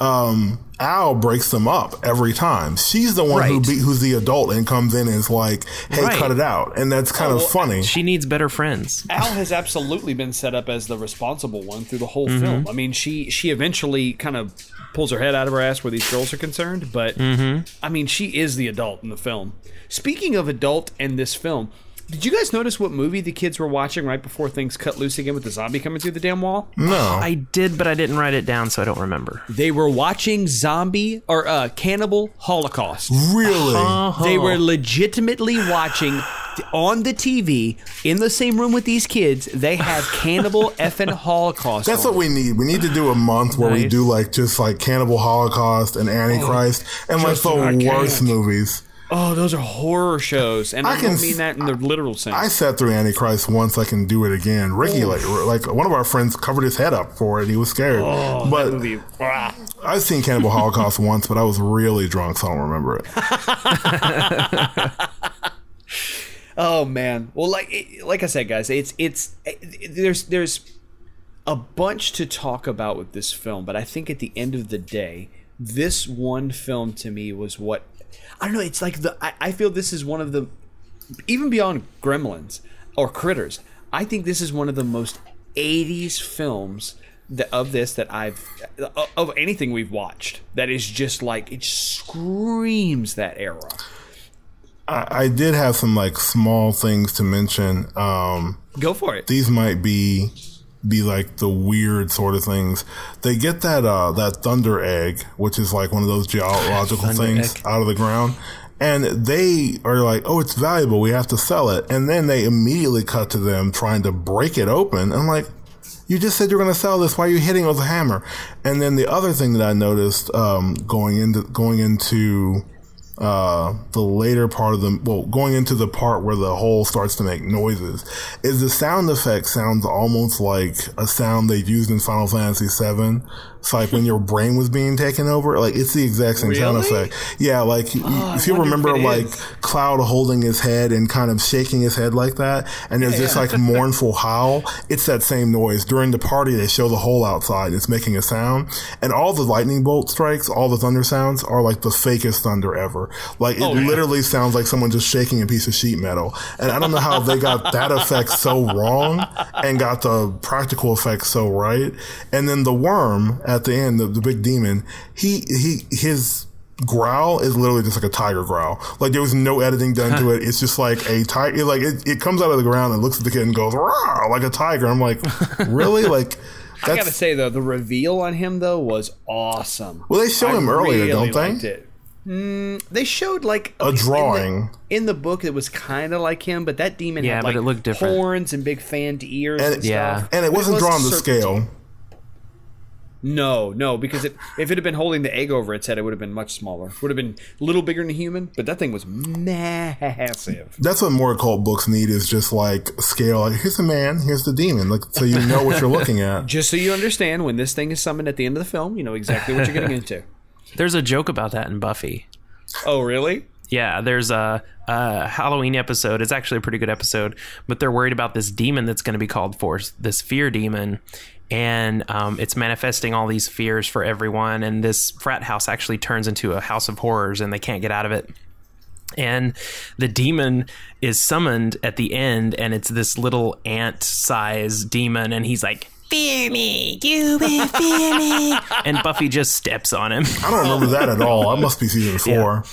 um, Al breaks them up every time. She's the one who be, who's the adult and comes in and is like, "Hey, Right. cut it out," and that's kind of funny. She needs better friends. Al has absolutely been set up as the responsible one through the whole Mm-hmm. film. I mean, she she eventually kind of pulls her head out of her ass where these girls are concerned, but Mm-hmm. I mean, she is the adult in the film. Speaking of adult and this film, did you guys notice what movie the kids were watching right before things cut loose again with the zombie coming through the damn wall? no, I did, but I didn't write it down, so I don't remember. They were watching zombie or uh, cannibal Holocaust. really. Uh-huh. They were legitimately watching on the TV in the same room with these kids. They have cannibal effing Holocaust. That's on. what we need. We need to do a month where we do like just like Cannibal Holocaust and Antichrist and like Justin, I the can't. worst movies. Oh, those are horror shows, and I, I can don't mean that in the literal sense. I sat through Antichrist once. I can do it again. Ricky, like, like one of our friends, covered his head up for it. He was scared. oh, but movie. I've seen Cannibal Holocaust once, but I was really drunk, so I don't remember it. Oh man. Well, like like I said, guys, it's it's it, there's there's a bunch to talk about with this film, but I think at the end of the day, this one film to me was what I don't know. It's like the I, I feel this is one of the even beyond Gremlins or Critters. I think this is one of the most '80s films that, of this that I've of anything we've watched. That is just like it screams that era. I, I did have some like small things to mention. Um, Go for it. these might be be like the weird sort of things. They get that uh that thunder egg, which is like one of those geological things egg. out of the ground. And they are like, oh, it's valuable. We have to sell it. And then they immediately cut to them trying to break it open. I'm like, you just said you're going to sell this. Why are you hitting it with a hammer? And then the other thing that I noticed um, going into going into uh, the later part of the well, going into the part where the hole starts to make noises, is the sound effect sounds almost like a sound they used in Final Fantasy VII. It's like when your brain was being taken over. Like it's the exact same sound effect. Yeah, like Oh, if you remember, if like is. Cloud holding his head and kind of shaking his head like that, and there's this like mournful howl. It's that same noise during the party. They show the hole outside. It's making a sound, and all the lightning bolt strikes, all the thunder sounds are like the fakest thunder ever. Like it Oh, yeah. literally sounds like someone just shaking a piece of sheet metal. And I don't know how they got that effect so wrong and got the practical effect so right. And then the worm at the end, the, the big demon, he he his growl is literally just like a tiger growl. Like there was no editing done to it. It's just like a tiger. Like it, it comes out of the ground and looks at the kid and goes Rah! like a tiger. I'm like, really? Like I gotta say though, the reveal on him though was awesome. well, they show I him earlier, really don't they? Liked It. Mm, they showed like A in the- drawing. in the, book. It was kind of like him, but that demon Yeah, had but like it looked different. horns and big fanned ears and, And- Yeah. stuff. And it wasn't drawn to scale. No, no, because it, if it had been holding the egg over its head, it would have been much smaller. Would have been a little bigger than a human, but that thing was massive. That's what more occult books need is just like scale. Like here's the man, here's the demon. Like so you know what you're looking at. Just so you understand, when this thing is summoned at the end of the film, you know exactly what you're getting into. There's a joke about that in Buffy. Oh, really? Yeah, there's a, a Halloween episode. It's actually a pretty good episode, but they're worried about this demon that's going to be called forth, this fear demon, and um, it's manifesting all these fears for everyone. And this frat house actually turns into a house of horrors, and they can't get out of it. And the demon is summoned at the end, and it's this little ant-sized demon, and he's like. Fear me, you will fear me. And Buffy just steps on him. I don't remember that at all. I must be season four.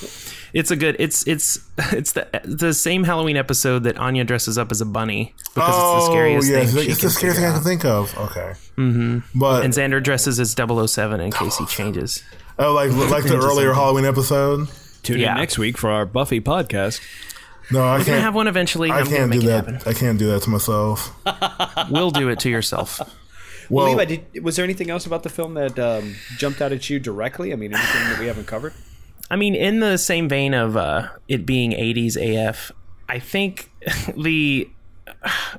It's a good. It's it's it's the the same Halloween episode that Anya dresses up as a bunny because it's the scariest Oh, yeah, thing. it's, she it's can the scariest figure thing I can think of. Okay, mm-hmm. but And Xander dresses as 007 in case he changes. oh, like like the earlier Halloween episode. Tune Yeah. in next week for our Buffy podcast. No, I We're gonna can't. have one eventually. I I'm can't do that. happen. I can't do that to myself. We'll do it to yourself. Well, Levi, did, was there anything else about the film that um, jumped out at you directly? I mean, anything that we haven't covered? I mean, in the same vein of uh, it being 80s AF, I think the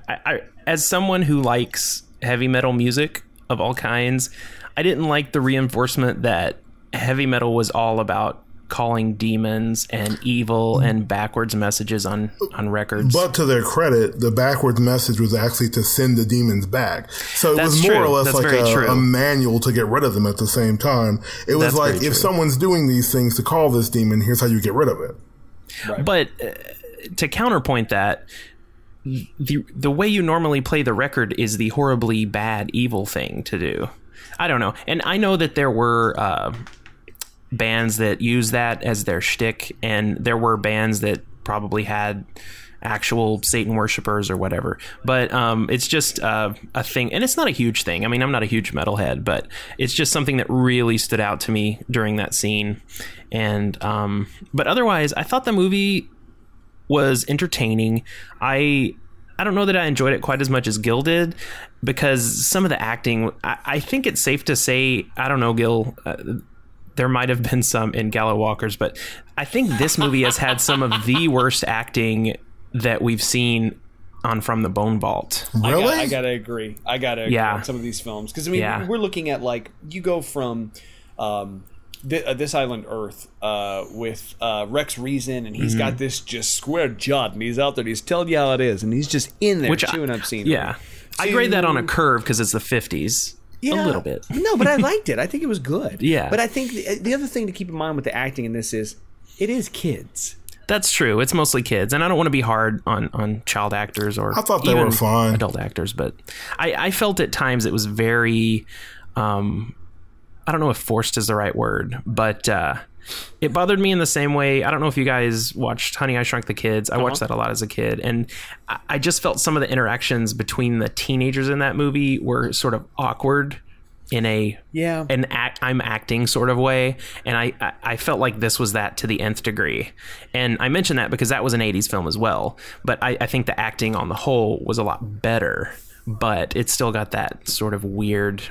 I, I, as someone who likes heavy metal music of all kinds, I didn't like the reinforcement that heavy metal was all about calling demons and evil and backwards messages on on records. but to their credit, the backwards message was actually to send the demons back. So it That's was more true. or less That's like a, a manual to get rid of them at the same time. It was That's like if true. someone's doing these things to call this demon, here's how you get rid of it. But uh, to counterpoint that, the the way you normally play the record is the horribly bad evil thing to do. I don't know, and I know that there were uh, bands that use that as their shtick, and there were bands that probably had actual Satan worshippers or whatever. But um, it's just uh, a thing, and it's not a huge thing. I mean, I'm not a huge metalhead, but it's just something that really stood out to me during that scene. And um, but otherwise, I thought the movie was entertaining. I I don't know that I enjoyed it quite as much as Gil did because some of the acting. I, I think it's safe to say I don't know Gil. Uh, there might have been some in Gallowwalkers, but I think this movie has had some of the worst acting that we've seen on From the Bone Vault. I, Really? got, I gotta agree. I gotta agree Yeah. on some of these films because I mean Yeah. we're looking at like you go from um, thi- uh, this island Earth uh, with uh, Rex Reason and he's Mm-hmm. got this just square jawed and he's out there and he's telling you how it is and he's just in there Which I- chewing up scenery. Yeah, I grade that on a curve because it's the 50s. A little bit. no, but I liked it. I think it was good. Yeah. But I think the, the other thing to keep in mind with the acting in this is it is kids. That's true. It's mostly kids, and I don't want to be hard on on child actors or I thought they even were fine. adult actors, but I, I felt at times it was very, um, I don't know if forced is the right word, but uh, it bothered me in the same way. I don't know if you guys watched Honey I Shrunk the Kids. I uh-huh. watched that a lot as a kid, and I, I just felt some of the interactions between the teenagers in that movie were sort of awkward in a Yeah. an act I'm acting sort of way, and I, I I felt like this was that to the nth degree, and I mentioned that because that was an '80s film as well. But I, I think the acting on the whole was a lot better, but it still got that sort of weird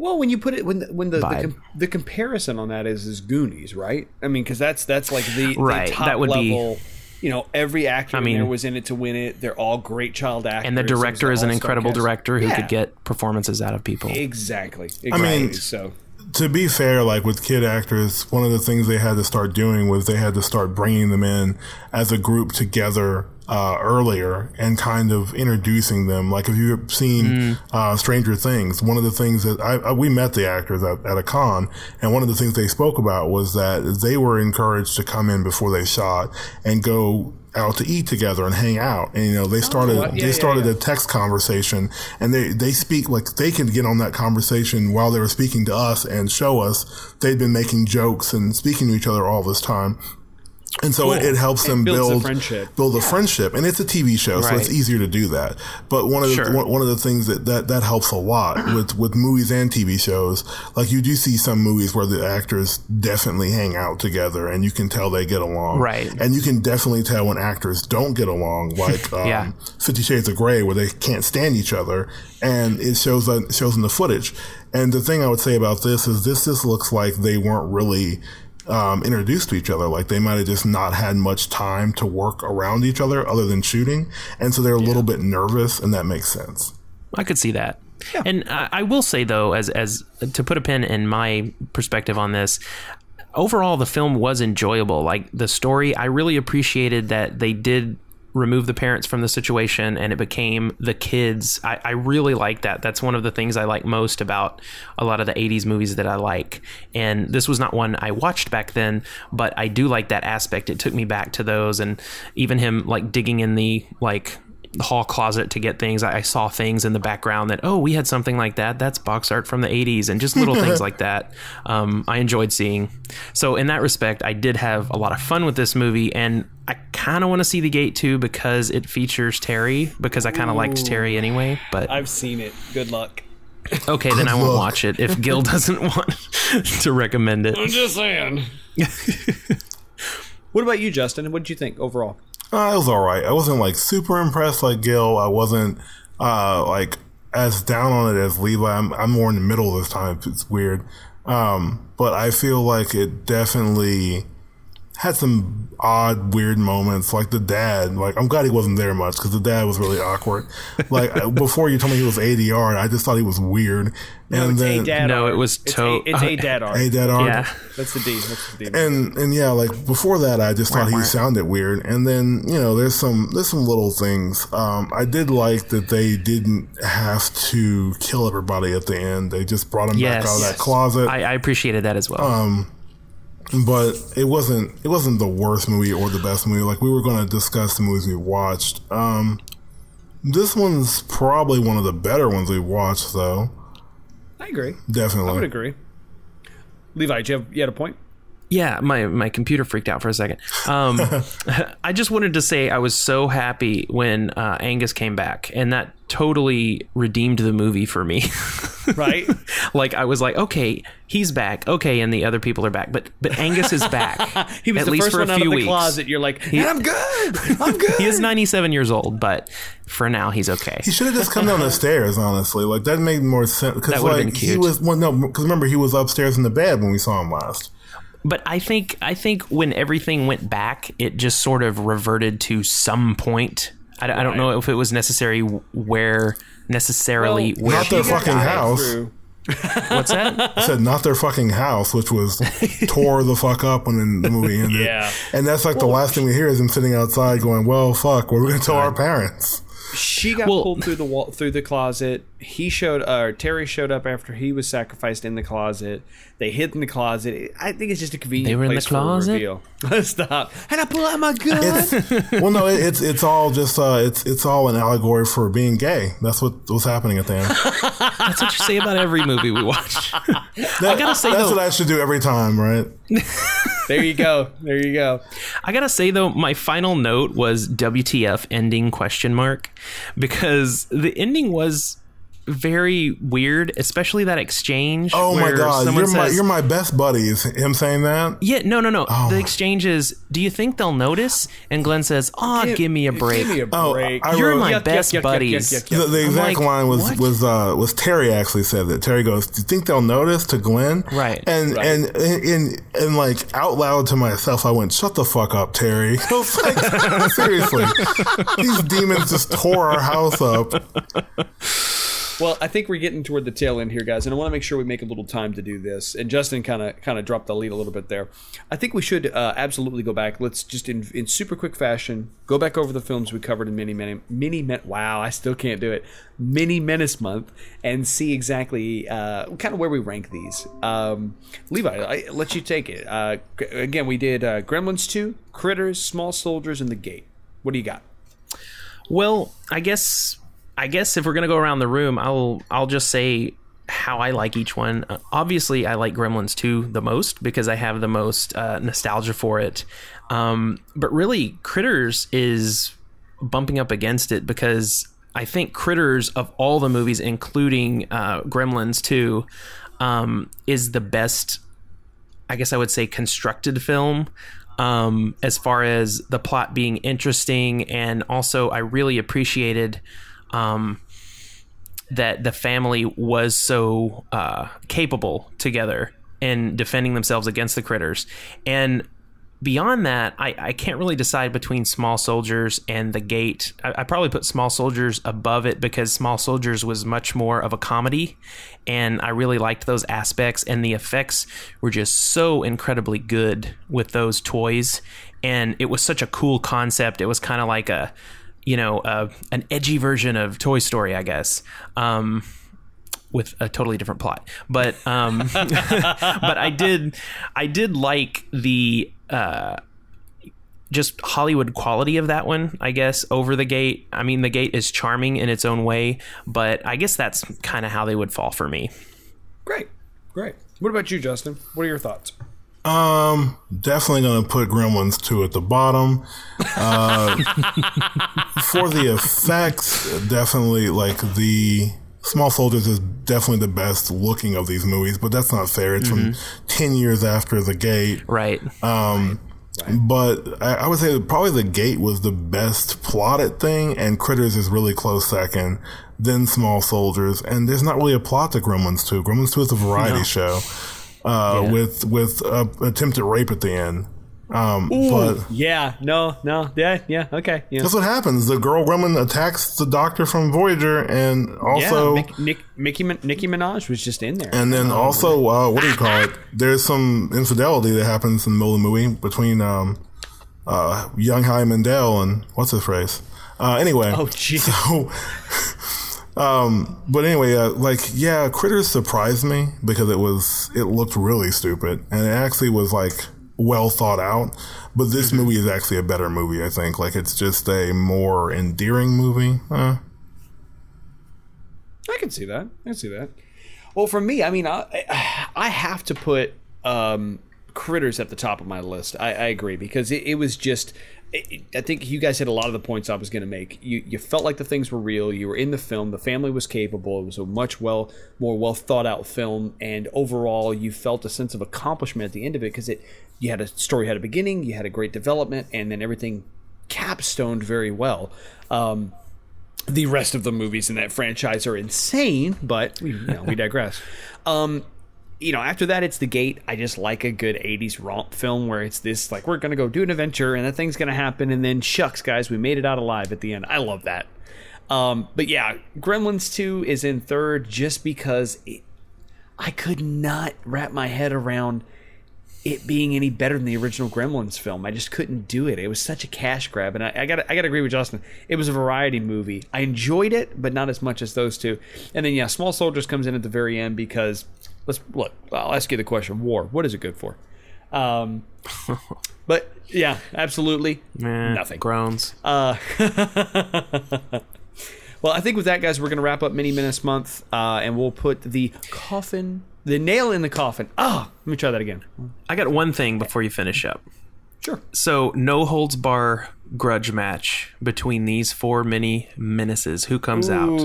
Well, when you put it when the, when the the, com- the comparison on that is is Goonies, right? I mean, because that's that's like the, Right, the top that would be- You know, every actor in mean- there was in it to win it. They're all great child actors. And the director is an incredible cast. director who Yeah, could get performances out of people. exactly. exactly. I mean, so to be fair, like with kid actors, one of the things they had to start doing was they had to start bringing them in as a group together uh, earlier and kind of introducing them. Like if you've seen uh, Stranger Things, one of the things that I, I we met the actors at, at a con, and one of the things they spoke about was that they were encouraged to come in before they shot and go out to eat together and hang out. And you know, they oh, started what? Yeah, they yeah, started yeah. a text conversation and they they speak like they can get on that conversation while they were speaking to us and show us they'd been making jokes and speaking to each other all this time. And so it, it helps them a build friendship. build a friendship, and it's a TV show, so it's easier to do that. But one of the Sure. one, of the things that, that that helps a lot with with movies and TV shows, like you do see some movies where the actors definitely hang out together, and you can tell they get along, Right. And you can definitely tell when actors don't get along, like um, Yeah. Fifty Shades of Grey, where they can't stand each other, and it shows on, shows in the footage. And the thing I would say about this is this just looks like they weren't really um, introduced to each other. Like they might have just not had much time to work around each other other than shooting, and so they're a little bit nervous, and that makes sense. I could see that. Yeah. And I, I will say though, as as to put a pin in my perspective on this, overall the film was enjoyable. Like the story, I really appreciated that they did remove the parents from the situation and it became the kids. I, I really like that. That's one of the things I like most about a lot of the 80s movies that I like. And this was not one I watched back then, but I do like that aspect. It took me back to those and even him like digging in the like hall closet to get things. I, I saw things in the background that, oh, we had something like that. That's box art from the 80s and just little things like that. Um, I enjoyed seeing. So, in that respect, I did have a lot of fun with this movie. And I kind of want to see The Gate too because it features Terry, because I kind of liked Terry anyway. But I've seen it. Good luck. okay, then I won't luck. watch it if Gil doesn't want to recommend it. I'm just saying. what about you, Justin? What did you think overall? Uh, it was all right. I wasn't like super impressed like Gil. I wasn't uh, like as down on it as Levi. I'm, I'm more in the middle this time. It's weird. Um, but I feel like it definitely had some odd, weird moments. Like the dad. Like I'm glad he wasn't there much because the dad was really awkward. Like before you told me he was ADR, I just thought he was weird. No, and it's then a dad No, it was It's to- a, it's a dad art. ADR. Yeah. That's the D. That's the D. and and yeah, like before that, I just thought he wah. sounded weird. And then you know, there's some there's some little things. Um, I did like that they didn't have to kill everybody at the end. They just brought him Yes. back out of that closet. I, I appreciated that as well. Um, but it wasn't it wasn't the worst movie or the best movie. Like we were going to discuss the movies we watched. Um, this one's probably one of the better ones we watched, though. I agree. Definitely. I would agree. Levi, do you, have, you had a point? Yeah, my my computer freaked out for a second. Um, I just wanted to say I was so happy when uh, Angus came back, and that totally redeemed the movie for me. Right? like I was like, okay, he's back. Okay, and the other people are back, but but Angus is back. he was at the least first for a one out few of the weeks. closet. You're like, I'm good. I'm good. He is 97 years old, but for now he's okay. He should have just come down the stairs, honestly. Like that made more sense because That would've like been he cute. was well, no, because remember he was upstairs in the bed when we saw him last. But I think I think when everything went back, it just sort of reverted to some point. I, I don't know if it was necessary where necessarily Well, where Not their fucking house. True. What's that? I said not their fucking house, which was tore the fuck up when the movie ended. Yeah. and that's like the last thing we hear is him sitting outside going, "Well, fuck, what are we gonna tell our parents?" She got Well- pulled through the wall, through the closet. He showed, uh, Terry showed up after he was sacrificed in the closet. They hid in the closet. I think it's just a convenient They were in the place for a closet? reveal. Stop. And I pull out my gun. It's well, no, it, it's it's all just uh, it's it's all an allegory for being gay. That's what was happening at the end. That's what you say about every movie we watch. That- gotta say, that's though- what I should do every time, right? there you go. There you go. I gotta say though, my final note was WTF ending question mark because the ending was very weird, especially that exchange. Oh my where god, someone you're my says- you're my best buddy. Is him saying that? Yeah, no, no, no. Oh the exchange is, do you think they'll notice? And Glenn says, "Oh, give, me a break. Give me a Oh, break. I You're wrote- my Yuck, yuck, best yuck, yuck, buddies." yuck, yuck, yuck. The, the exact like, line was what? was uh, was Terry actually said that. Terry goes, "Do you think they'll notice?" To Glenn, Right. And Right. and and and like out loud to myself, I went, "Shut the fuck up, Terry." I was like, seriously, these demons just tore our house up. Well, I think we're getting toward the tail end here, guys, and I want to make sure we make a little time to do this. And Justin kind of kind of dropped the lead a little bit there. I think we should uh, absolutely go back. Let's just in in super quick fashion go back over the films we covered in many many mini. Men- wow, I still can't do it. Mini Menace month and see exactly uh, kind of where we rank these. Um, Levi, I, let you take it. Uh, again, we did uh, Gremlins two, Critters, Small Soldiers, and The Gate. What do you got? Well, I guess I guess if we're gonna go around the room, I'll I'll just say how I like each one. Uh, obviously, I like Gremlins 2 the most because I have the most uh, nostalgia for it. Um, but really, Critters is bumping up against it because I think Critters of all the movies, including uh, Gremlins 2, um, is the best I guess I would say constructed film um, as far as the plot being interesting. And also, I really appreciated um, that the family was so uh, capable together in defending themselves against the critters. And beyond that, I, I can't really decide between Small Soldiers and The Gate. I, I probably put Small Soldiers above it because Small Soldiers was much more of a comedy, and I really liked those aspects. And the effects were just so incredibly good with those toys, and it was such a cool concept. It was kind of like a you know, uh, an edgy version of Toy Story, I guess. Um, with a totally different plot. But um, but I did I did like the uh, just Hollywood quality of that one, I guess, over the gate. I mean, the gate is charming in its own way, but I guess that's kind of how they would fall for me. Great, great. What about you, Justin? What are your thoughts? Um, definitely gonna put Gremlins two at the bottom. Uh, for the effects, definitely like the Small Soldiers is definitely the best looking of these movies, but that's not fair. It's from ten years after the Gate. Right. Um, but I, I would say probably the Gate was the best plotted thing, and Critters is really close second. Then Small Soldiers, and there's not really a plot to Gremlins two. Gremlins two is a variety show uh, Yeah. with with uh, attempted rape at the end. Um, but Yeah, no, no, yeah, yeah, okay, yeah. that's what happens. The girl Gremlin attacks the doctor from Voyager, and also, yeah, Mick, Nick, Mickey, Nicki Minaj was just in there. and then also, uh, what do you call it? There's some infidelity that happens in the middle of the movie between um, uh, young High Mandel and what's his phrase. Uh, anyway, oh, jeez. so, um, but anyway, uh, like, yeah, Critters surprised me because it was, it looked really stupid and it actually was like well thought out. But this movie is actually a better movie, I think. Like, it's just a more endearing movie. Uh, I can see that. I can see that. Well, for me, I mean, I, I have to put um, Critters at the top of my list. I, I agree because it, it was just. I think you guys hit a lot of the points I was going to make. You you felt like the things were real. You were in the film. The family was capable. It was a much well more well thought out film, and overall, you felt a sense of accomplishment at the end of it because it you had a story had a beginning, you had a great development, and then everything capstoned very well. Um, the rest of the movies in that franchise are insane, but we, you know, we digress. Um, you know, after that, it's The Gate. I just like a good 80s romp film where it's this, like, we're going to go do an adventure and that thing's going to happen, and then shucks, guys, we made it out alive at the end. I love that. Um, but yeah, Gremlins 2 is in third just because it, I could not wrap my head around it being any better than the original Gremlins film. I just couldn't do it. It was such a cash grab, and I, I got I got to agree with Justin. It was a variety movie. I enjoyed it, but not as much as those two. And then yeah, Small Soldiers comes in at the very end because let's look. I'll ask you the question: War. What is it good for? Um, but yeah, absolutely nothing. Groans. Uh, well, I think with that, guys, we're going to wrap up Mini Menace month, uh, and we'll put the coffin, the nail in the coffin. Ah, let me try that again. I got one thing before you finish up. Sure. So, no holds bar grudge match between these four mini menaces. Who comes out?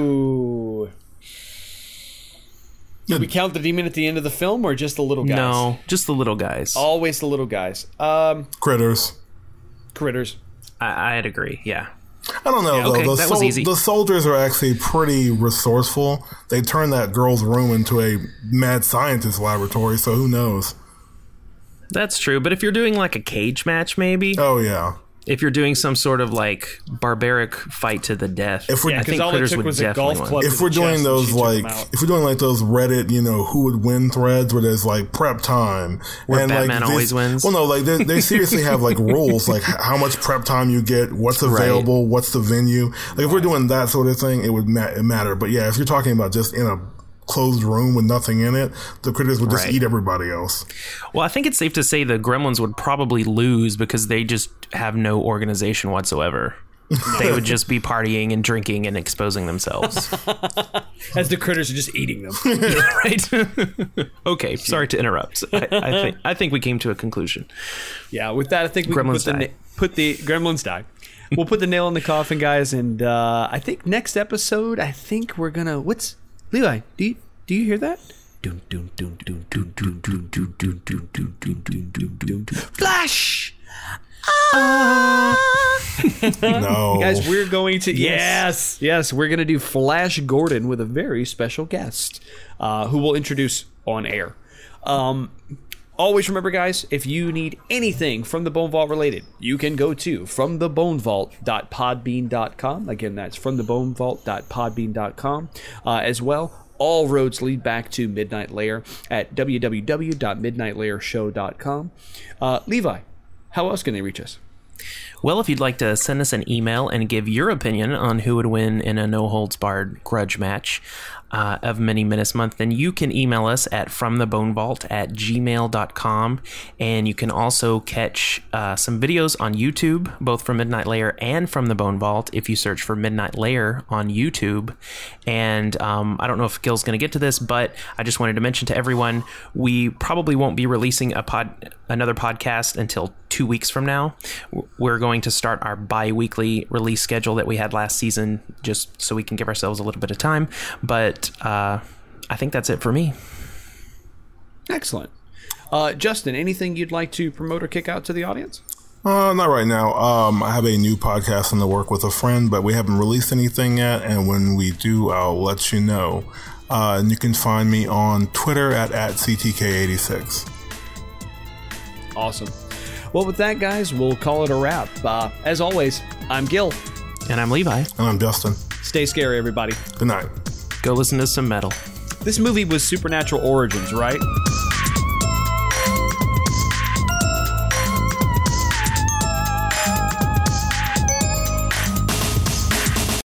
Ooh. Do we count the demon at the end of the film or just the little guys? No, just the little guys. Always the little guys. Um, Critters. critters. I, I'd agree. Yeah. I don't know. okay, though. The, that was easy. the soldiers are actually pretty resourceful. They turned that girl's room into a mad scientist laboratory, so who knows? That's true. But if you're doing like a cage match, maybe Oh yeah. If you're doing some sort of like barbaric fight to the death, If we- I Yeah, think all it critters took would was a definitely golf win. club. If his we're doing those like, if we're doing like those Reddit, you know, who would win threads where there's like prep time, Where Batman like always this- wins? Well, no, like they, they seriously have like rules, like how much prep time you get, what's available, what's the venue. Like if we're doing that sort of thing, it would ma- matter. But yeah, if you're talking about just in a closed room with nothing in it, the critters would just Right. eat everybody else. Well, I think it's safe to say the Gremlins would probably lose because they just have no organization whatsoever. they would just be partying and drinking and exposing themselves. As the critters are just eating them. right? okay, sorry to interrupt. I, I think I think we came to a conclusion. yeah, with that, I think we Gremlins can put the, die. na- put the gremlins die. We'll put the nail in the coffin, guys, and uh, I think next episode, I think we're gonna. What's Levi, do you, do you hear that? Flash! Ah! no. Guys, we're going to yes, yes, we're going to do Flash Gordon with a very special guest, uh, who we'll introduce on air. Um, always remember, guys, if you need anything from the Bone Vault related, you can go to fromthebonevault.podbean.com. Again, that's fromthebonevault.podbean.com. Uh, as well, all roads lead back to Midnight Layer at www.midnightlayershow.com. Uh, Levi, how else can they reach us? Well, if you'd like to send us an email and give your opinion on who would win in a no holds barred grudge match uh, of Mini Menace Month, then you can email us at fromthebonevault at gmail.com. And you can also catch uh, some videos on YouTube, both from Midnight Layer and from the Bone Vault, if you search for Midnight Layer on YouTube. And um, I don't know if Gil's going to get to this, but I just wanted to mention to everyone we probably won't be releasing a pod, another podcast until two weeks from now. We're going to start our bi weekly release schedule that we had last season just so we can give ourselves a little bit of time. But uh, I think that's it for me. Excellent. Uh, Justin, anything you'd like to promote or kick out to the audience? Uh, not right now. Um, I have a new podcast in the work with a friend, but we haven't released anything yet. And when we do, I'll let you know. Uh, and you can find me on Twitter at, at CTK86. Awesome. Well, with that, guys, we'll call it a wrap. Uh, as always, I'm Gil. And I'm Levi. And I'm Justin. Stay scary, everybody. Good night. Go listen to some metal. This movie was Supernatural Origins, right?